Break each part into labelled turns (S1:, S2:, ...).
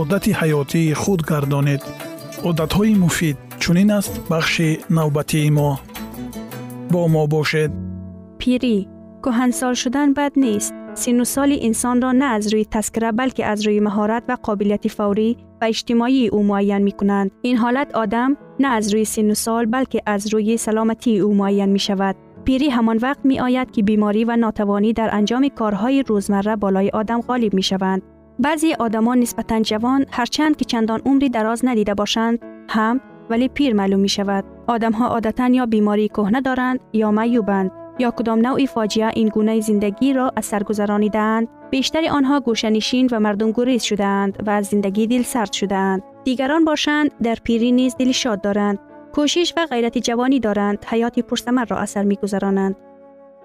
S1: одати ҳаётии худ гардонед одатҳои муфид чунин аст бахши навбатии мо бо мо бошед
S2: пирӣ кӯҳансол шудан бад нест сину соли инсонро на аз рӯи таскира балки аз рӯи маҳорат ва қобилияти фаврӣ ва иҷтимоии ӯ муайян мекунанд ин ҳолат одам на аз рӯи сину сол балки аз рӯи саломатии ӯ муайян мешавад пирӣ ҳамон вақт меояд ки беморӣ ва بعضی آدمان نسبتا جوان هرچند که چندان عمری دراز ندیده باشند هم ولی پیر معلوم می شود آدم ها عادتا یا بیماری کهنه دارند یا معیوبند. یا کدام نوع فاجعه این گونه زندگی را از سر گذرانیدند بیشتر آنها گوشنشین و مردم گریز شدند و از زندگی دل سرد شدند دیگران باشند در پیری نیز دل شاد دارند. کوشش و غیرت جوانی دارند. حیات پرثمر را اثر می گذرانند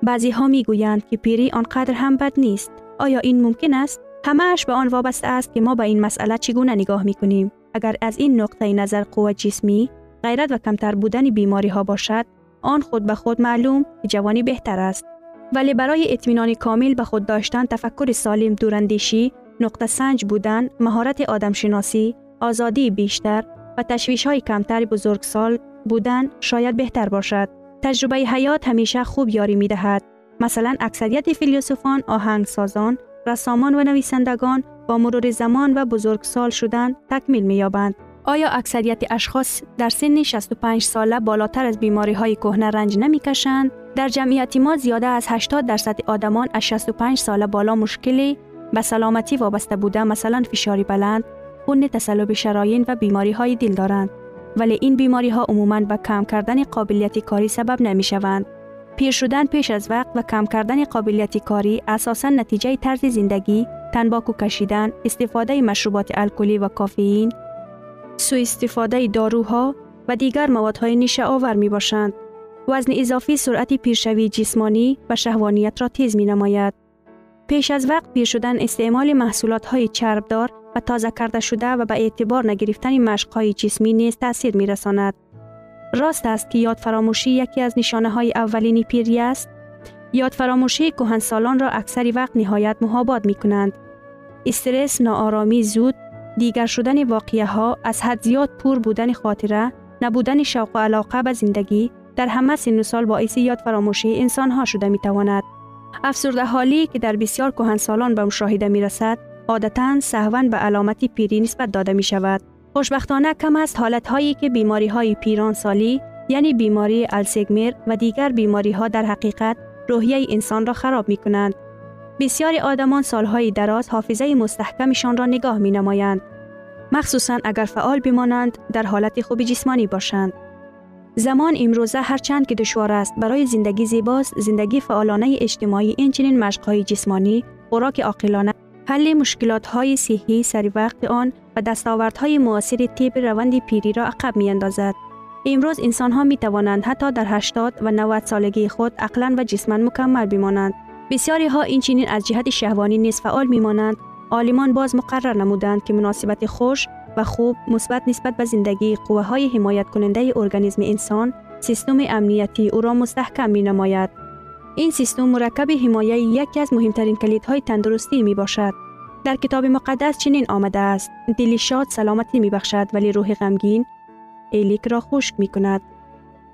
S2: بعضی ها می‌گویند که پیری آنقدر هم بد نیست. آیا این ممکن است؟ همش به آن وابسته است که ما به این مسئله چگونه نگاه می کنیم. اگر از این نقطه نظر قوه جسمی، غیرت و کمتر بودن بیماری ها باشد، آن خود به خود معلوم که جوانی بهتر است. ولی برای اطمینان کامل به خود داشتن تفکر سالم دوراندیشی، نقطه سنج بودن، مهارت آدمشناسی، آزادی بیشتر و تشویش های کمتر بزرگسال بودن شاید بهتر باشد. تجربه حیات همیشه خوب یاری می دهد. مثلا اکثریت فیلسوفان، آهنگسازان، رسامان و نویسندگان با مرور زمان و بزرگ سال شدن تکمیل میابند. آیا اکثریت اشخاص در سن 65 ساله بالاتر از بیماری های کهنه رنج نمی‌کشند؟ در جمعیت ما زیاده از 80 درصد آدمان از 65 ساله بالا مشکلی به سلامتی وابسته بوده مثلا فشاری بلند، خون تسلب شراین و بیماری های دل دارند. ولی این بیماری ها عموماً به کم کردن قابلیت کاری سبب نمی شوند. پیر شدن پیش از وقت و کم کردن قابلیت کاری اساسا نتیجه طرز زندگی تنباکو کشیدن، استفاده مشروبات الکلی و کافئین، سوء استفاده داروها و دیگر موادهای نیشه آور می باشند. وزن اضافی سرعت پیرشوی جسمانی و شهوانیت را تیز می نماید. پیش از وقت پیر شدن استعمال محصولات های چربدار و تازه کرده شده و به اعتبار نگرفتن مشق های جسمی نیز تاثیر می رساند. راست است که یاد فراموشی یکی از نشانه های اولین پیری است یاد فراموشی کهنسالان را اکثر وقت نهایت محاباد می کنند. استرس، ناآرامی زود، دیگر شدن واقعه ها، از حد زیاد پور بودن خاطره، نبودن شوق و علاقه به زندگی در همه سن و سال باعث یاد فراموشی انسان ها شده می تواند. افسرده حالی که در بسیار کهنسالان به مشاهده می رسد، عادتا سهون به علامتی پیری نسبت داده می شود. خوشبختانه کم است حالت هایی که بیماری های پیران سالی یعنی بیماری السگمر و دیگر بیماری ها در حقیقت روحیه انسان را خراب می کنند. بسیاری آدمان سالهای دراز حافظه مستحکمشان را نگاه می نمایند. مخصوصا اگر فعال بمانند در حالت خوب جسمانی باشند. زمان امروزه هرچند که دشوار است برای زندگی زیباست زندگی فعالانه اجتماعی اینچنین مشقهای جسمانی خوراک عاقلانه حل مشکلات های صحی سری وقت آن دستاوردهای معاصر طب روند پیری را عقب می اندازد. امروز انسان ها می توانند حتی در 80 و 90 سالگی خود عقلا و جسما مکمل بمانند. بسیاری ها این چنین از جهت شهوانی نیز فعال می مانند. عالمان باز مقرر نمودند که مناسبت خوش و خوب مثبت نسبت به زندگی قوه های حمایت کننده ارگانیسم انسان سیستم امنیتی او را مستحکم می نماید. این سیستم مرکب حمایه یکی از مهمترین کلیدهای تندرستی می باشد. در کتاب مقدس چنین آمده است دلی شاد سلامتی می بخشد ولی روح غمگین ایلیک را خشک می کند.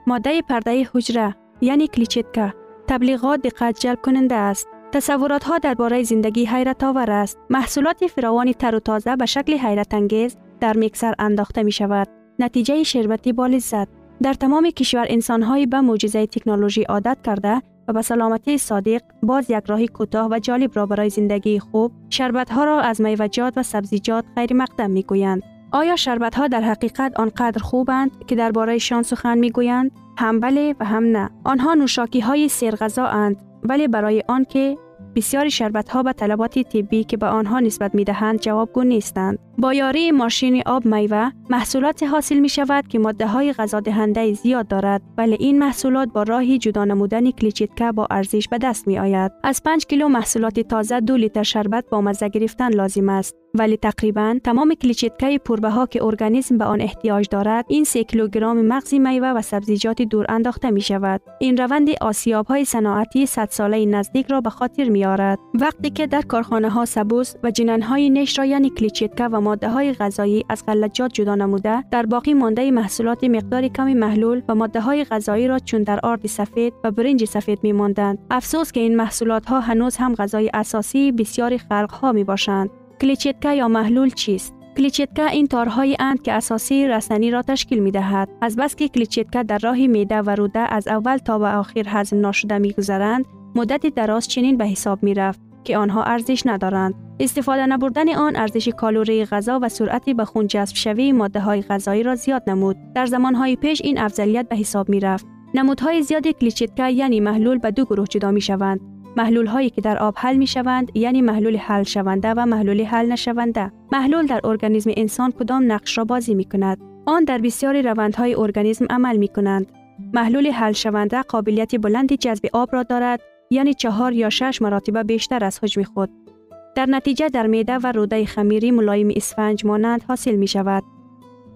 S2: ماده پرده حجره یعنی کلیچتکا تبلیغات دقت جلب کننده است. تصورات ها درباره زندگی حیرت آور است. محصولات فراوانی تر و تازه به شکل حیرت انگیز در میکسر انداخته می شود. نتیجه شربتی بالزد. در تمام کشور انسان های به معجزه تکنولوژی عادت کرده و به سلامتی صادق باز یک راهی کوتاه و جالب را برای زندگی خوب شربت ها را از میوجات و سبزیجات غیر مقدم می گویند. آیا شربت ها در حقیقت آنقدر خوبند که درباره شان سخن می گویند؟ هم بله و هم نه. آنها نوشاکی های سرغذا اند ولی برای آنکه بسیاری شربت ها به طلبات طبی که به آنها نسبت می دهند جوابگو نیستند. با یاری ماشین آب میوه محصولات حاصل می شود که ماده های غذا دهنده زیاد دارد ولی این محصولات با راهی جدا نمودن کلیچیتکا با ارزش به دست می آید. از 5 کیلو محصولات تازه دو لیتر شربت با مزه گرفتن لازم است. ولی تقریبا تمام کلیچیتکای پربه ها که ارگانیسم به آن احتیاج دارد این 3 کیلوگرم مغز میوه و سبزیجات دور انداخته می شود این روند آسیاب های صناعتی 100 ساله نزدیک را به خاطر می آرد وقتی که در کارخانه ها سبوس و جنن های نش را یعنی کلیچیتکا و ماده های غذایی از غلجات جدا نموده در باقی مانده محصولات مقدار کمی محلول و ماده های غذایی را چون در آرد سفید و برنج سفید می ماندند افسوس که این محصولات ها هنوز هم غذای اساسی بسیاری خلق ها می باشند کلیچتکا یا محلول چیست؟ کلیچتکا این تارهایی اند که اساسی رسنی را تشکیل می دهد. از بس که کلیچتکا در راه میده و روده از اول تا به آخر هضم ناشده می گذرند، مدت دراز چنین به حساب می رفت که آنها ارزش ندارند. استفاده نبردن آن ارزش کالوری غذا و سرعت به خون جذب شوی ماده های غذایی را زیاد نمود. در های پیش این افضلیت به حساب می رفت. نمودهای زیاد کلیچتکا یعنی محلول به دو گروه جدا می شوند. محلول هایی که در آب حل می شوند یعنی محلول حل شونده و محلول حل نشونده. محلول در ارگانیسم انسان کدام نقش را بازی می کند آن در بسیاری روندهای ارگانیسم عمل می کنند محلول حل شونده قابلیت بلندی جذب آب را دارد یعنی چهار یا شش مراتب بیشتر از حجم خود. در نتیجه در میده و روده خمیری ملایم اسفنج مانند حاصل می شود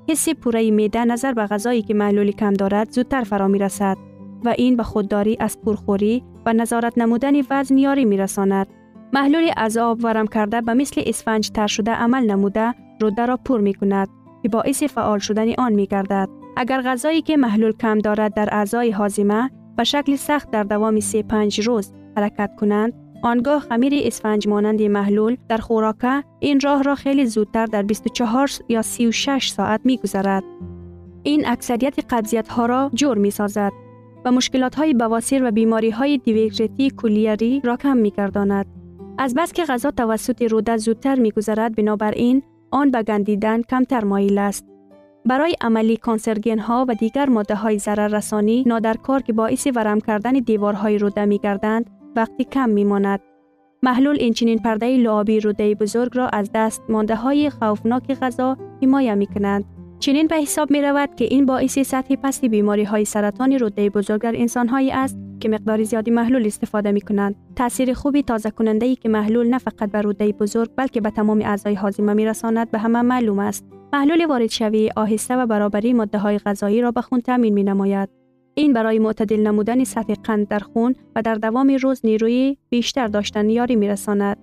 S2: حس پوره میده نظر به غذایی که محلول کم دارد زودتر فرا می رسد و این به خودداری از پرخوری و نظارت نمودن وزن یاری می رساند. محلول از آب ورم کرده به مثل اسفنج تر شده عمل نموده روده را پر می کند که باعث فعال شدن آن می گردد. اگر غذایی که محلول کم دارد در اعضای حازمه به شکل سخت در دوام 3 5 روز حرکت کنند آنگاه خمیر اسفنج مانند محلول در خوراکه این راه را خیلی زودتر در 24 یا 36 ساعت می گذرد. این اکثریت قبضیت ها را جور می سازد و مشکلات های بواسیر و بیماری های دیویگریتی کلیری را کم می گرداند. از بس که غذا توسط روده زودتر می گذرد بنابراین آن به گندیدن کمتر مایل است. برای عملی کانسرگین ها و دیگر ماده های ضرر رسانی نادرکار که باعث ورم کردن دیوارهای روده می گردند وقتی کم می ماند. محلول اینچنین پرده لعابی روده بزرگ را از دست مانده های خوفناک غذا حمایه می کنند. چنین به حساب می رود که این باعث سطح پستی بیماری های سرطان روده بزرگ در انسان هایی است که مقدار زیادی محلول استفاده می کنند. تاثیر خوبی تازه کننده ای که محلول نه فقط بر روده بزرگ بلکه به تمام اعضای هاضمه می رساند به همه معلوم است. محلول وارد شوی آهسته و برابری ماده های غذایی را به خون تامین می نماید. این برای معتدل نمودن سطح قند در خون و در دوام روز نیروی بیشتر داشتن یاری می رساند.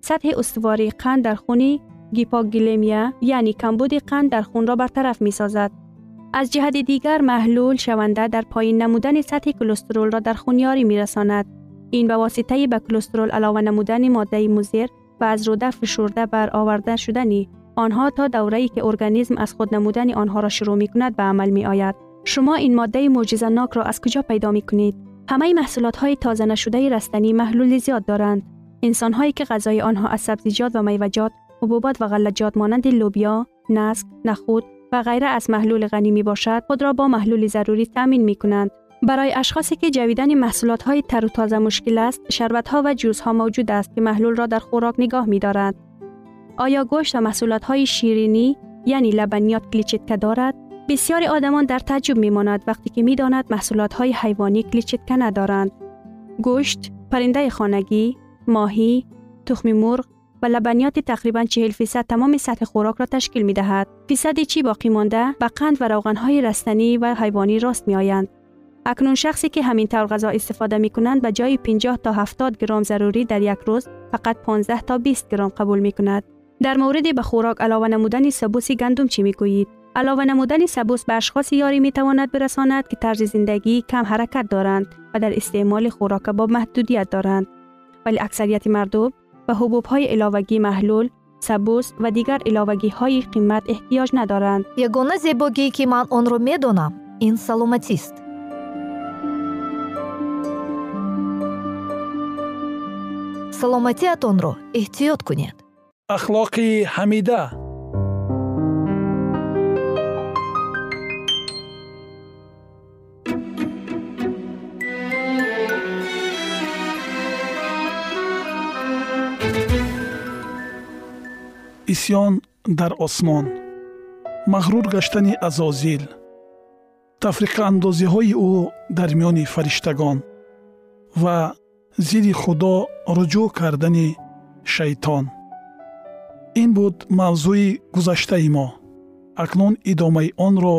S2: سطح استواری قند در خونی گیپاگلیمیا یعنی کمبود قند در خون را برطرف می سازد. از جهت دیگر محلول شونده در پایین نمودن سطح کلسترول را در خون یاری می رساند. این به واسطه به کلسترول علاوه نمودن ماده مضر و از روده فشرده بر آورده شدنی آنها تا دوره ای که ارگانیسم از خود نمودن آنها را شروع می کند به عمل می آید. شما این ماده معجزه ناک را از کجا پیدا می کنید؟ همه محصولات های تازه نشده رستنی محلول زیاد دارند. انسان هایی که غذای آنها از سبزیجات و میوجات حبوبات و غلجات مانند لوبیا، نسک، نخود و غیره از محلول غنی می باشد خود را با محلول ضروری تامین می کنند. برای اشخاصی که جویدن محصولات های تر و تازه مشکل است، شربت ها و جوز ها موجود است که محلول را در خوراک نگاه می دارند. آیا گوشت و محصولات های شیرینی یعنی لبنیات کلیچتکه دارد؟ بسیاری آدمان در تعجب می ماند وقتی که می داند محصولات های حیوانی کلیچتکه ندارند. گوشت، پرنده خانگی، ماهی، تخم مرغ و لبنیات تقریبا 40 فیصد تمام سطح خوراک را تشکیل می دهد. فیصدی چی باقی مانده به قند و روغن های رستنی و حیوانی راست می آیند. اکنون شخصی که همین طور غذا استفاده می کنند به جای 50 تا 70 گرم ضروری در یک روز فقط 15 تا 20 گرم قبول می کند. در مورد به خوراک علاوه نمودن سبوس گندم چی می گویید؟ علاوه نمودن سبوس به اشخاص یاری می تواند برساند که طرز زندگی کم حرکت دارند و در استعمال خوراک با محدودیت دارند. ولی اکثریت مردم و حبوب های الاوگی محلول سبوس و دیگر الاوگی های قیمت احتیاج ندارند.
S3: یگانه زیباگی که من آن را می‌دونم این سلامتی است. سلامتیتان
S1: را احتیاط کنید. اخلاقی حمیده исьён дар осмон мағрур гаштани азозил тафриқаандозиҳои ӯ дар миёни фариштагон ва зидди худо руҷӯъ кардани шайтон. Ин буд мавзӯи гузаштаи мо. Акнун идомаи онро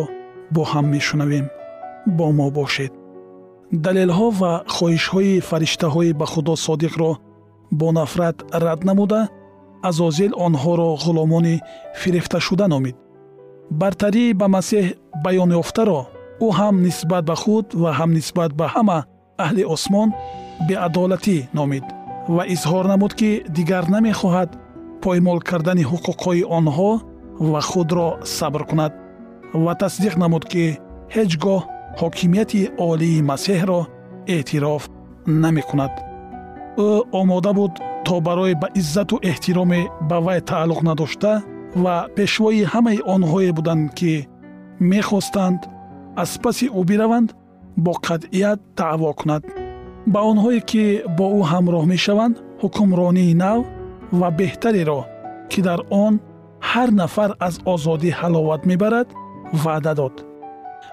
S1: бо ҳам мешунавем. Бо мо бошед. Далелҳо ва хоҳишҳои фариштаҳои ба худо содиқро бо нафрат рад намуда азозил онҳоро ғуломони фирифташуда номид. Бартарии ба масеҳ баёнёфтаро ӯ ҳам нисбат ба худ ва ҳам нисбат ба ҳама аҳли осмон беадолатӣ номид ва изҳор намуд ки дигар намехоҳад поймол кардани ҳуқуқҳои онҳо ва худро сабр кунад ва тасдиқ намуд ки ҳеҷ гоҳ ҳокимияти олии масеҳро эътироф намекунад. Ӯ омода буд то барои ба иззату эҳтироме ба вай тааллуқ надошта ва пешвои ҳамаи онҳое буданд ки мехостанд аз паси ӯ бираванд бо қатъият даъво кунад. Ба онҳое ки бо ӯ ҳамроҳ мешаванд ҳукмронии нав ва беҳтареро ки дар он ҳар нафар аз озодӣ ҳаловат мебарад ваъда дод.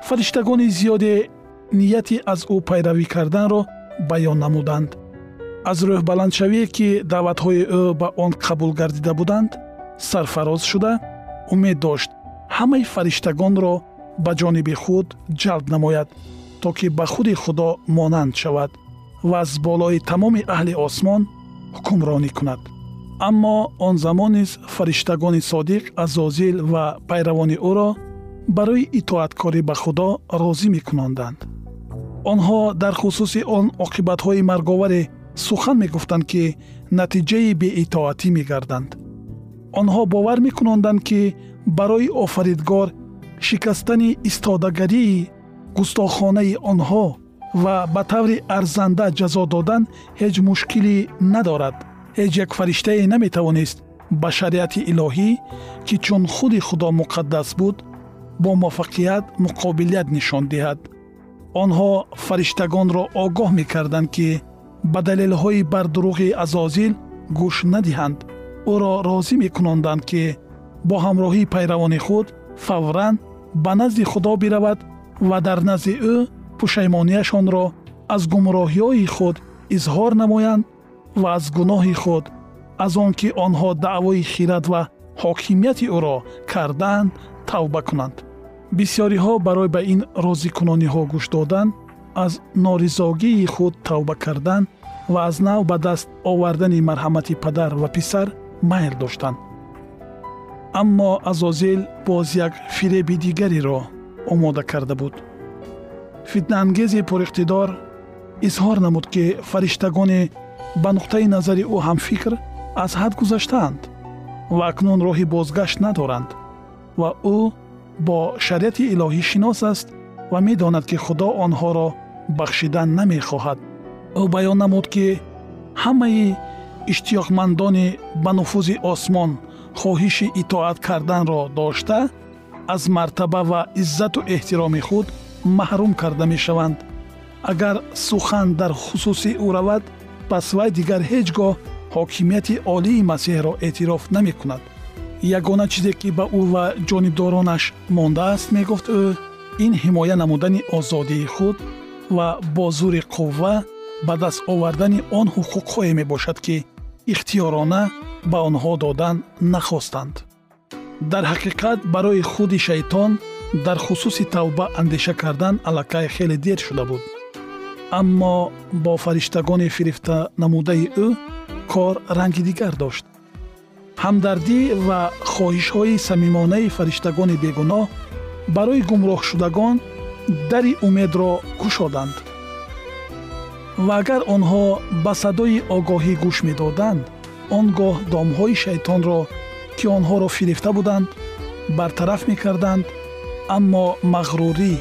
S1: Фариштагони зиёде нияти аз ӯ пайравӣ карданро баён намуданд аз рӯҳбаландшавие ки даъватҳои ӯ ба он қабул гардида буданд сарфароз шуда умед дошт. Ҳамаи фариштагонро ба ҷониби худ ҷалб намояд то ки ба худи худо монанд шавад ва аз болои тамоми аҳли осмон ҳукмронӣ кунад. Аммо он замон низ фариштагони содиқ азозил ва пайравони ӯро барои итоаткорӣ ба худо розӣ мекунонданд онҳо дар хусуси он оқибатҳои марговаре сухан мегуфтанд ки натиҷаи беитоатӣ мегарданд. Онҳо бовар мекунонданд ки барои офаридгор шикастани истодагарии густохонаи онҳо ва ба таври арзанда ҷазо додан ҳеҷ мушкилӣ надорад. Ҳеҷ як фариштае наметавонист ба шариати илоҳӣ ки чун худи худо муқаддас буд бо муваффақият муқобилият нишон диҳад. Онҳо фариштагонро огоҳ мекарданд ки ба далелҳои бардуруғи азозил гӯш надиҳанд. Ӯро розӣ мекунонданд ки бо ҳамроҳии пайравони худ фавран ба назди худо биравад ва дар назди ӯ пушаймонияшонро аз гумроҳиҳои худ изҳор намоянд ва аз гуноҳи худ аз он ки онҳо даъвои хират ва ҳокимияти ӯро кардаанд тавба кунанд. Бисьёриҳо барои ба ин розикунониҳо гӯш додан аз норизогии худ тавба кардан ва аз нав ба даст овардани марҳамати падар ва писар майл доштанд. Аммо азозил боз як фиреби дигареро омода карда буд. Фитнаангези пуриқтидор изҳор намуд ки фариштагоне ба нуқтаи назари ӯ ҳамфикр аз ҳад гузаштаанд ва акнун роҳи бозгашт надоранд ва ӯ бо шариати илоҳӣ шинос аст ва медонад ки худо онҳоро бахшидан намехоҳад. Ӯ баён намуд ки ҳамаи иштиёқмандони ба нуфузи осмон хоҳиши итоат карданро дошта аз мартаба ва иззату эҳтироми худ маҳрум карда мешаванд. Агар сухан дар хусуси ӯ равад пас вай дигар ҳеҷ гоҳ ҳокимияти олии масеҳро эътироф намекунад. Ягона чизе ки ба ӯ ва ҷонибдоронаш мондааст мегуфт ӯ ин ҳимоя намудани озодии худ ва бо зури қувва ба даст овардани он ҳуқуқҳое мебошад ки ихтиёрона ба онҳо додан нахостанд. Дар ҳақиқат барои худи шайтон дар хусуси тавба андеша кардан аллакай хеле дер шуда буд. Аммо бо фариштагони фирифта намудаи ӯ кор ранги дигар дошт. Ҳамдардӣ ва хоҳишҳои самимонаи фариштагони бегуноҳ барои гумроҳшудагон дари умедро кушоданд. Ва агар онҳо ба садои огоҳӣ гӯш медоданд он гоҳ домҳои шайтонро ки онҳоро фирифта буданд бартараф мекарданд аммо мағрурӣ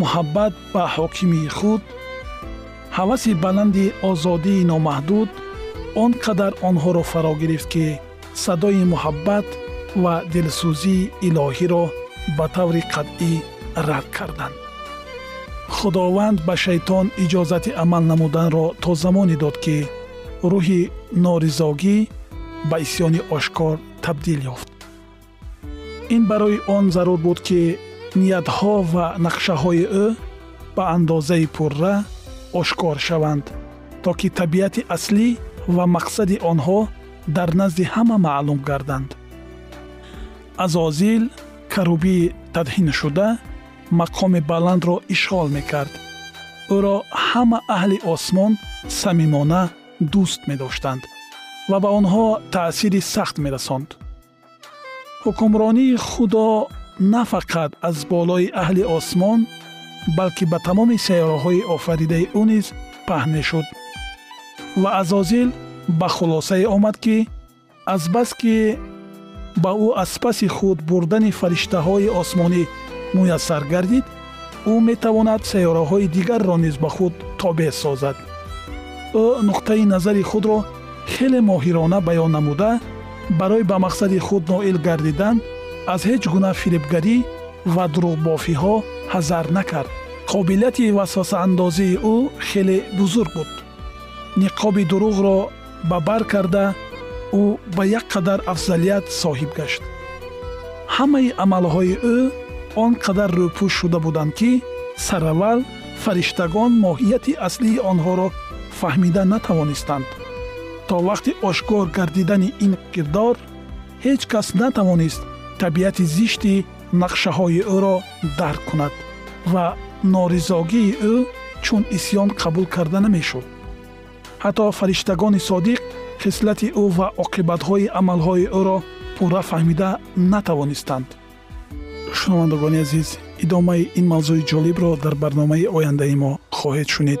S1: муҳаббат ба ҳокимии худ ҳаваси баланди озодии номаҳдуд он қадар онҳоро фаро гирифт ки садои муҳаббат ва дилсӯзии илоҳиро ба таври қатъӣ рад карданд. Худованд ба шайтон иҷозати амал намуданро то замоне дод ки рӯҳи норизогӣ ба исьёни ошкор табдил ёфт. Ин барои он зарур буд ки ниятҳо ва нақшаҳои ӯ ба андозаи пурра ошкор шаванд то ки табиати аслӣ ва мақсади онҳо дар назди ҳама маълум гарданд. Азозил карубии тадҳиншуда мақоми баландро ишғол мекард. Ӯро ҳама аҳли осмон самимона дӯст медоштанд ва ба онҳо таъсири сахт мерасонд. Ҳукмронии худо на фақат аз болои аҳли осмон балки ба тамоми сайёраҳои офаридаи ӯ низ паҳн мешуд. Ва азозил ба хулосае омад ки азбаски ба ӯ аз паси худ бурдани фариштаҳои осмонӣ муяссар гардид ӯ метавонад сайёраҳои дигарро низ ба худ тобеъ созад. Ӯ нуқтаи назари худро хеле моҳирона баён намуда барои ба мақсади худ ноил гардидан аз ҳеҷ гуна фирибгарӣ ва дурӯғбофиҳо ҳазар накард. Қобилияти васвасаандозии ӯ хеле бузург буд. Ниқоби дурӯғро ба бар карда ӯ ба як қадар афзалият соҳиб гашт. Ҳамаи амалҳои ӯ он қадар рӯпӯш шуда буданд ки сараввал фариштагон моҳияти аслии онҳоро фаҳмида натавонистанд. То вақти ошкор гардидани ин кирдор ҳеҷ кас натавонист табиати зишти нақшаҳои ӯро дарк кунад ва норизогии ӯ чун исьён қабул карда намешуд. Ҳатто фариштагони содиқ хислати ӯ ва оқибатҳои амалҳои ӯро пурра фаҳмида натавонистанд шунавандагони азиз идомаи ин мавзӯи ҷолибро дар барномаи ояндаи мо хоҳед шунид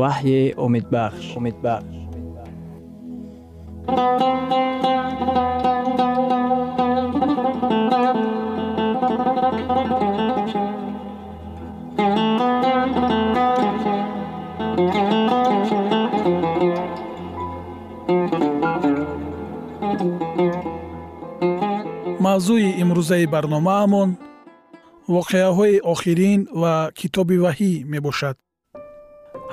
S4: Ваҳйи умедбахш умедбахш
S1: мавзӯи имрӯзаи барномаамон воқеаҳои охирин ва китоби ваҳӣ мебошад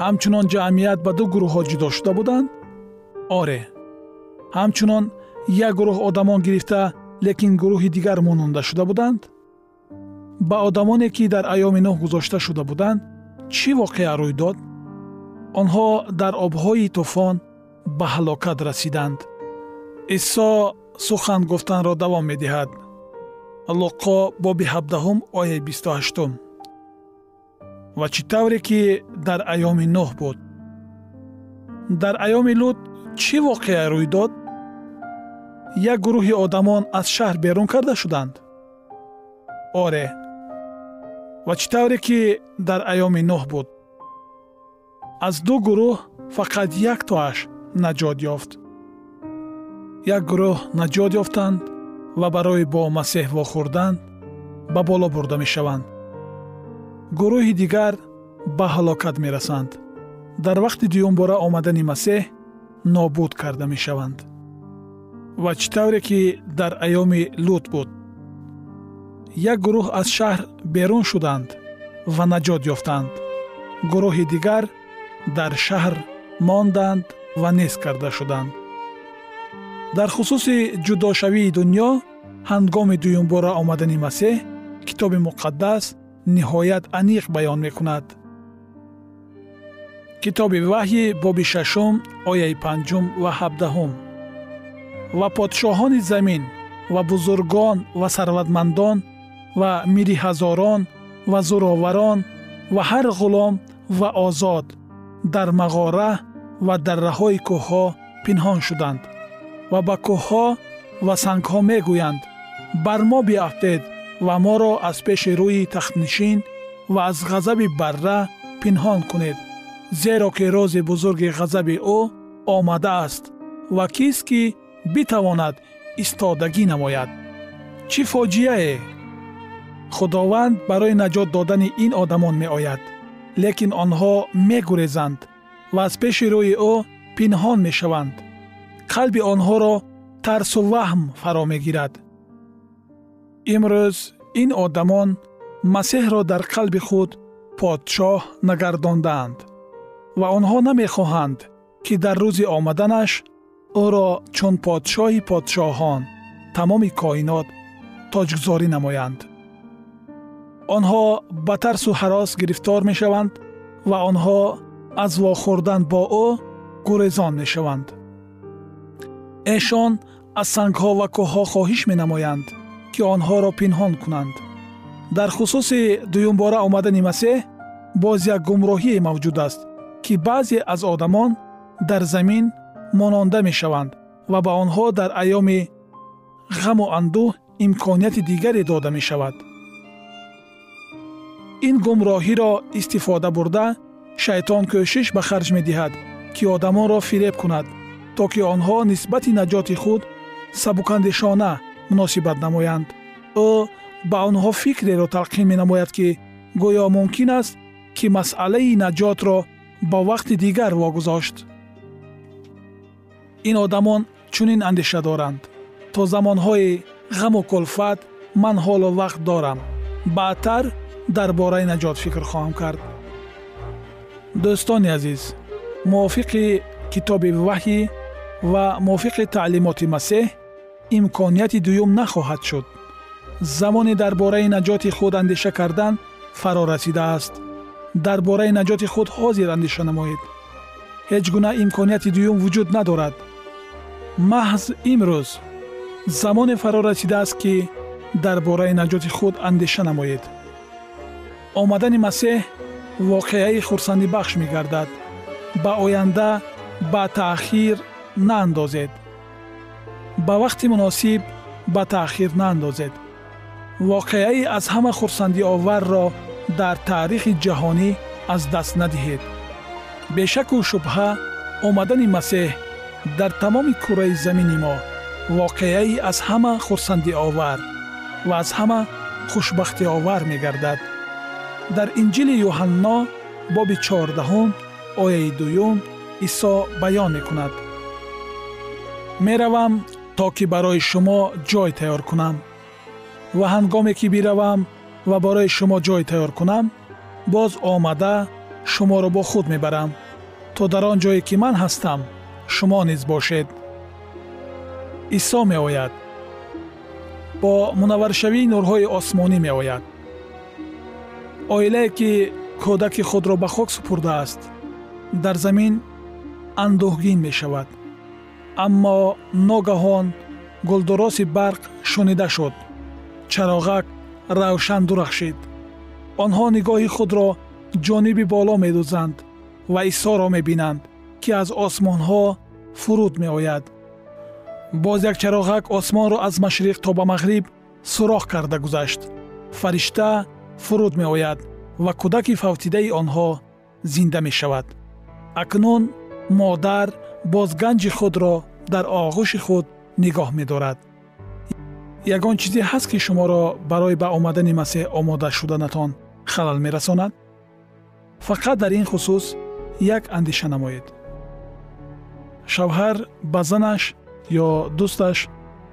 S1: ҳамчунон ҷамъият ба ду гурӯҳҳо ҷудо шуда буданд? Оре. Ҳамчунон як гурӯҳ одамон гирифта лекин гурӯҳи дигар монанда шуда буданд? Ба одамоне ки дар айёми нӯҳ гузошта шуда буданд чӣ воқеа рӯй дод? Онҳо дар обҳои тӯфон ба ҳалокат расиданд. Исо сухан гуфтанро давом медиҳад. Луқо боби ҳабдаҳум ояи бисту ҳаштум ва чӣ тавре ки дар айёми нӯҳ буд. Дар айёми лут чӣ воқеа рӯй дод? Як гурӯҳи одамон аз шаҳр берун карда шуданд? Оре. Ва чӣ тавре ки дар айёми нӯҳ буд? Аз ду гурӯҳ фақат як тоаш наҷот ёфт. Як гурӯҳ наҷот ёфтанд ва барои бо масеҳ вохӯрдан ба боло бурда мешаванд гурӯҳи дигар ба ҳалокат мерасанд. Дар вақти дуюмбора омадани масеҳ нобуд карда мешаванд. Ва чӣ тавре ки дар айёми лут буд. Як гурӯҳ аз шаҳр берун шуданд ва наҷот ёфтанд. Гурӯҳи дигар дар шаҳр монданд ва нест карда шуданд. Дар хусуси ҷудошавии дуньё ҳангоми дуюмбора омадани масеҳ китоби муқаддас ниҳоят аниқ баён мекунад. Китоби ваҳйи боби шашум ояи панҷум ва ҳабдаҳум. Ва подшоҳони замин ва бузургон ва сарватмандон ва мириҳазорон ва зӯроварон ва ҳар ғулом ва озод дар мағора ва дарраҳои кӯҳҳо пинҳон шуданд ва ба кӯҳҳо ва сангҳо мегӯянд. Бар мо биафтед ва моро аз пеши рӯи тахтнишин ва аз ғазаби барра пинҳон кунед зеро ки рози бузурги ғазаби ӯ омадааст ва кист ки битавонад истодагӣ намояд. Чӣ фоҷиае худованд барои наҷот додани ин одамон меояд лекин онҳо мегурезанд ва аз пеши рӯи ӯ пинҳон мешаванд. Қалби онҳоро тарсу ваҳм фаро мегирад имрӯз ин одамон масеҳро дар қалби худ подшоҳ нагардондаанд ва онҳо намехоҳанд ки дар рӯзи омаданаш ӯро чун подшоҳи подшоҳон тамоми коинот тоҷгузорӣ намоянд. Онҳо ба тарсу ҳарос гирифтор мешаванд ва онҳо аз вохӯрдан бо ӯ гурезон мешаванд. Эшон аз сангҳо ва кӯҳҳо хоҳиш менамоянд ки онҳоро пинҳон кунанд. Дар хусуси дуюмбора омадани масеҳ боз як гумроҳие мавҷуд аст ки баъзе аз одамон дар замин мононда мешаванд ва ба онҳо дар айёми ғаму андӯҳ имконияти дигаре дода мешавад. Ин гумроҳиро истифода бурда шайтон кӯшиш ба харҷ медиҳад ки одамонро фиреб кунад то ки онҳо нисбати наҷоти худ сабукандешона муносибат намоянд. Ӯ ба онҳо фикреро талқин менамояд ки гӯё мумкин аст ки масъалаи наҷотро ба вақти дигар вогузошт. Ин одамон чунин андеша доранд. То замонҳои ғаму кулфат ман ҳолу вақт дорам. Баъдтар дар бораи наҷот фикр хоҳам кард. Дӯстони азиз мувофиқи китоби ваҳйӣ ва мувофиқи таълимоти масеҳ имконияти дуюм нахоҳад шуд замоне дар бораи наҷоти худ андеша кардан фаро расидааст дар бораи наҷоти худ ҳозир андеша намоед ҳеҷ гуна имконияти дуюм вуҷуд надорад маҳз имрӯз замоне фаро расидааст ки дар бораи наҷоти худ андеша намоед омадани масеҳ воқеаи хурсандибахш мегардад ба оянда ба таъхир наандозед Ба вақти муносиб ба таъхир наандозед. Воқеаи аз ҳама хурсандиоварро дар таърихи ҷаҳонӣ аз даст надиҳед. Бешаку шубҳа омадани масеҳ дар тамоми кураи замини мо воқеаи аз ҳама хурсандиовар ва аз ҳама хушбахтиовар мегардад. Дар инҷили юҳанно боби чордаҳум ояи дуюм исо баён мекунад. Меравам то ки барои шумо ҷой тайёр кунам. ва ҳангоме ки биравам ва барои шумо ҷой тайёр кунам боз омада шуморо бо худ мебарам. то дар он ҷое ки ман ҳастам шумо низ бошед. Исо меояд. бо мунавваршавии нурҳои осмонӣ меояд. оилае ки кӯдаки худро ба хок супурдааст дар замин андӯҳгин мешавад аммо ногаҳон гулдуроси барқ шунида шуд. Чароғак равшан дурахшид. Онҳо нигоҳи худро ҷониби боло медузанд ва исоро мебинанд ки аз осмонҳо фуруд меояд. Боз як чароғак осмонро аз машриқ то ба мағриб суроғ карда гузашт. Фаришта фуруд меояд ва кӯдаки фавтидаи онҳо зинда мешавад. Акнун модар بازگنج خود را در آغوش خود نگاه می‌دارد یگان چیزی هست که شما را برای به آمدن مسیح آماده شدنتان خلل می‌رساند. فقط در این خصوص یک اندیشه نمایید شوهر به زنش یا دوستش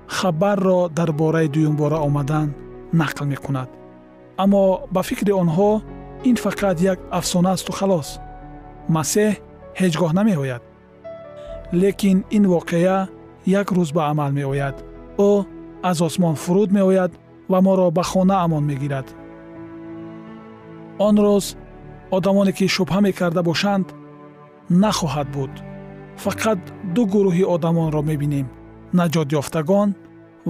S1: خبر را در باره دویم باره آمدن نقل می کند. اما به فکر آنها این فقط یک افسانه است و خلاص. مسیح هیچگاه نمی آید. лекин ин воқеа як рӯз ба амал меояд ӯ аз осмон фуруд меояд ва моро ба хона амон мегирад он рӯз одамоне ки шубҳа мекарда бошанд нахоҳад буд фақат ду гурӯҳи одамонро мебинем наҷотёфтагон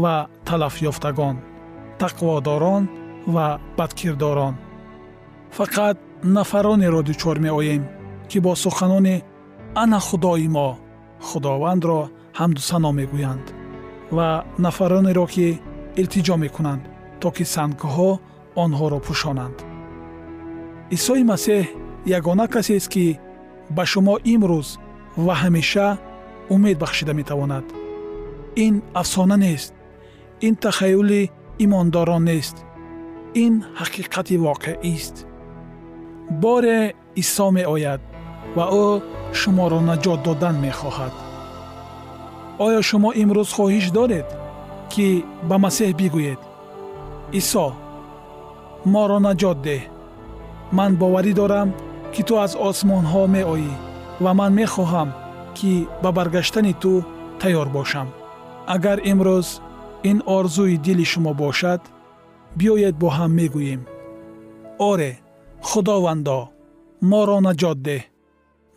S1: ва талафёфтагон тақводорон ва бадкирдорон фақат нафаронеро дучор меоем ки бо суханони ана худои мо худовандро ҳамдусано мегӯянд ва нафаронеро ки илтиҷо мекунанд то ки сангҳо онҳоро пӯшонанд. Исои масеҳ ягона касест ки ба шумо имрӯз ва ҳамеша умед бахшида метавонад. Ин афсона нест ин тахаюли имондорон нест ин ҳақиқати воқеист боре исо меояд ва ӯ шуморо наҷот додан мехоҳад. Оё шумо имрӯз хоҳиш доред ки ба масеҳ бигӯед. Исо моро наҷот деҳ. Ман боварӣ дорам ки ту аз осмонҳо меоӣ ва ман мехоҳам ки ба баргаштани ту тайёр бошам. Агар имрӯз ин орзуи дили шумо бошад биёед бо ҳам мегӯем. Оре худовандо моро наҷот деҳ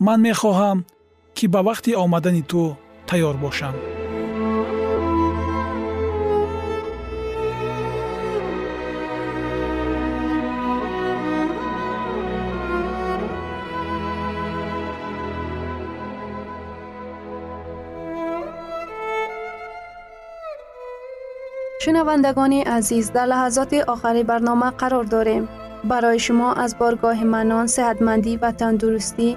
S1: من می خواهم که به وقت آمدن تو تیار
S5: باشم. شنواندگانی عزیز در لحظات آخری برنامه قرار داریم. برای شما از بارگاه منان، سهدمندی و تندرستی،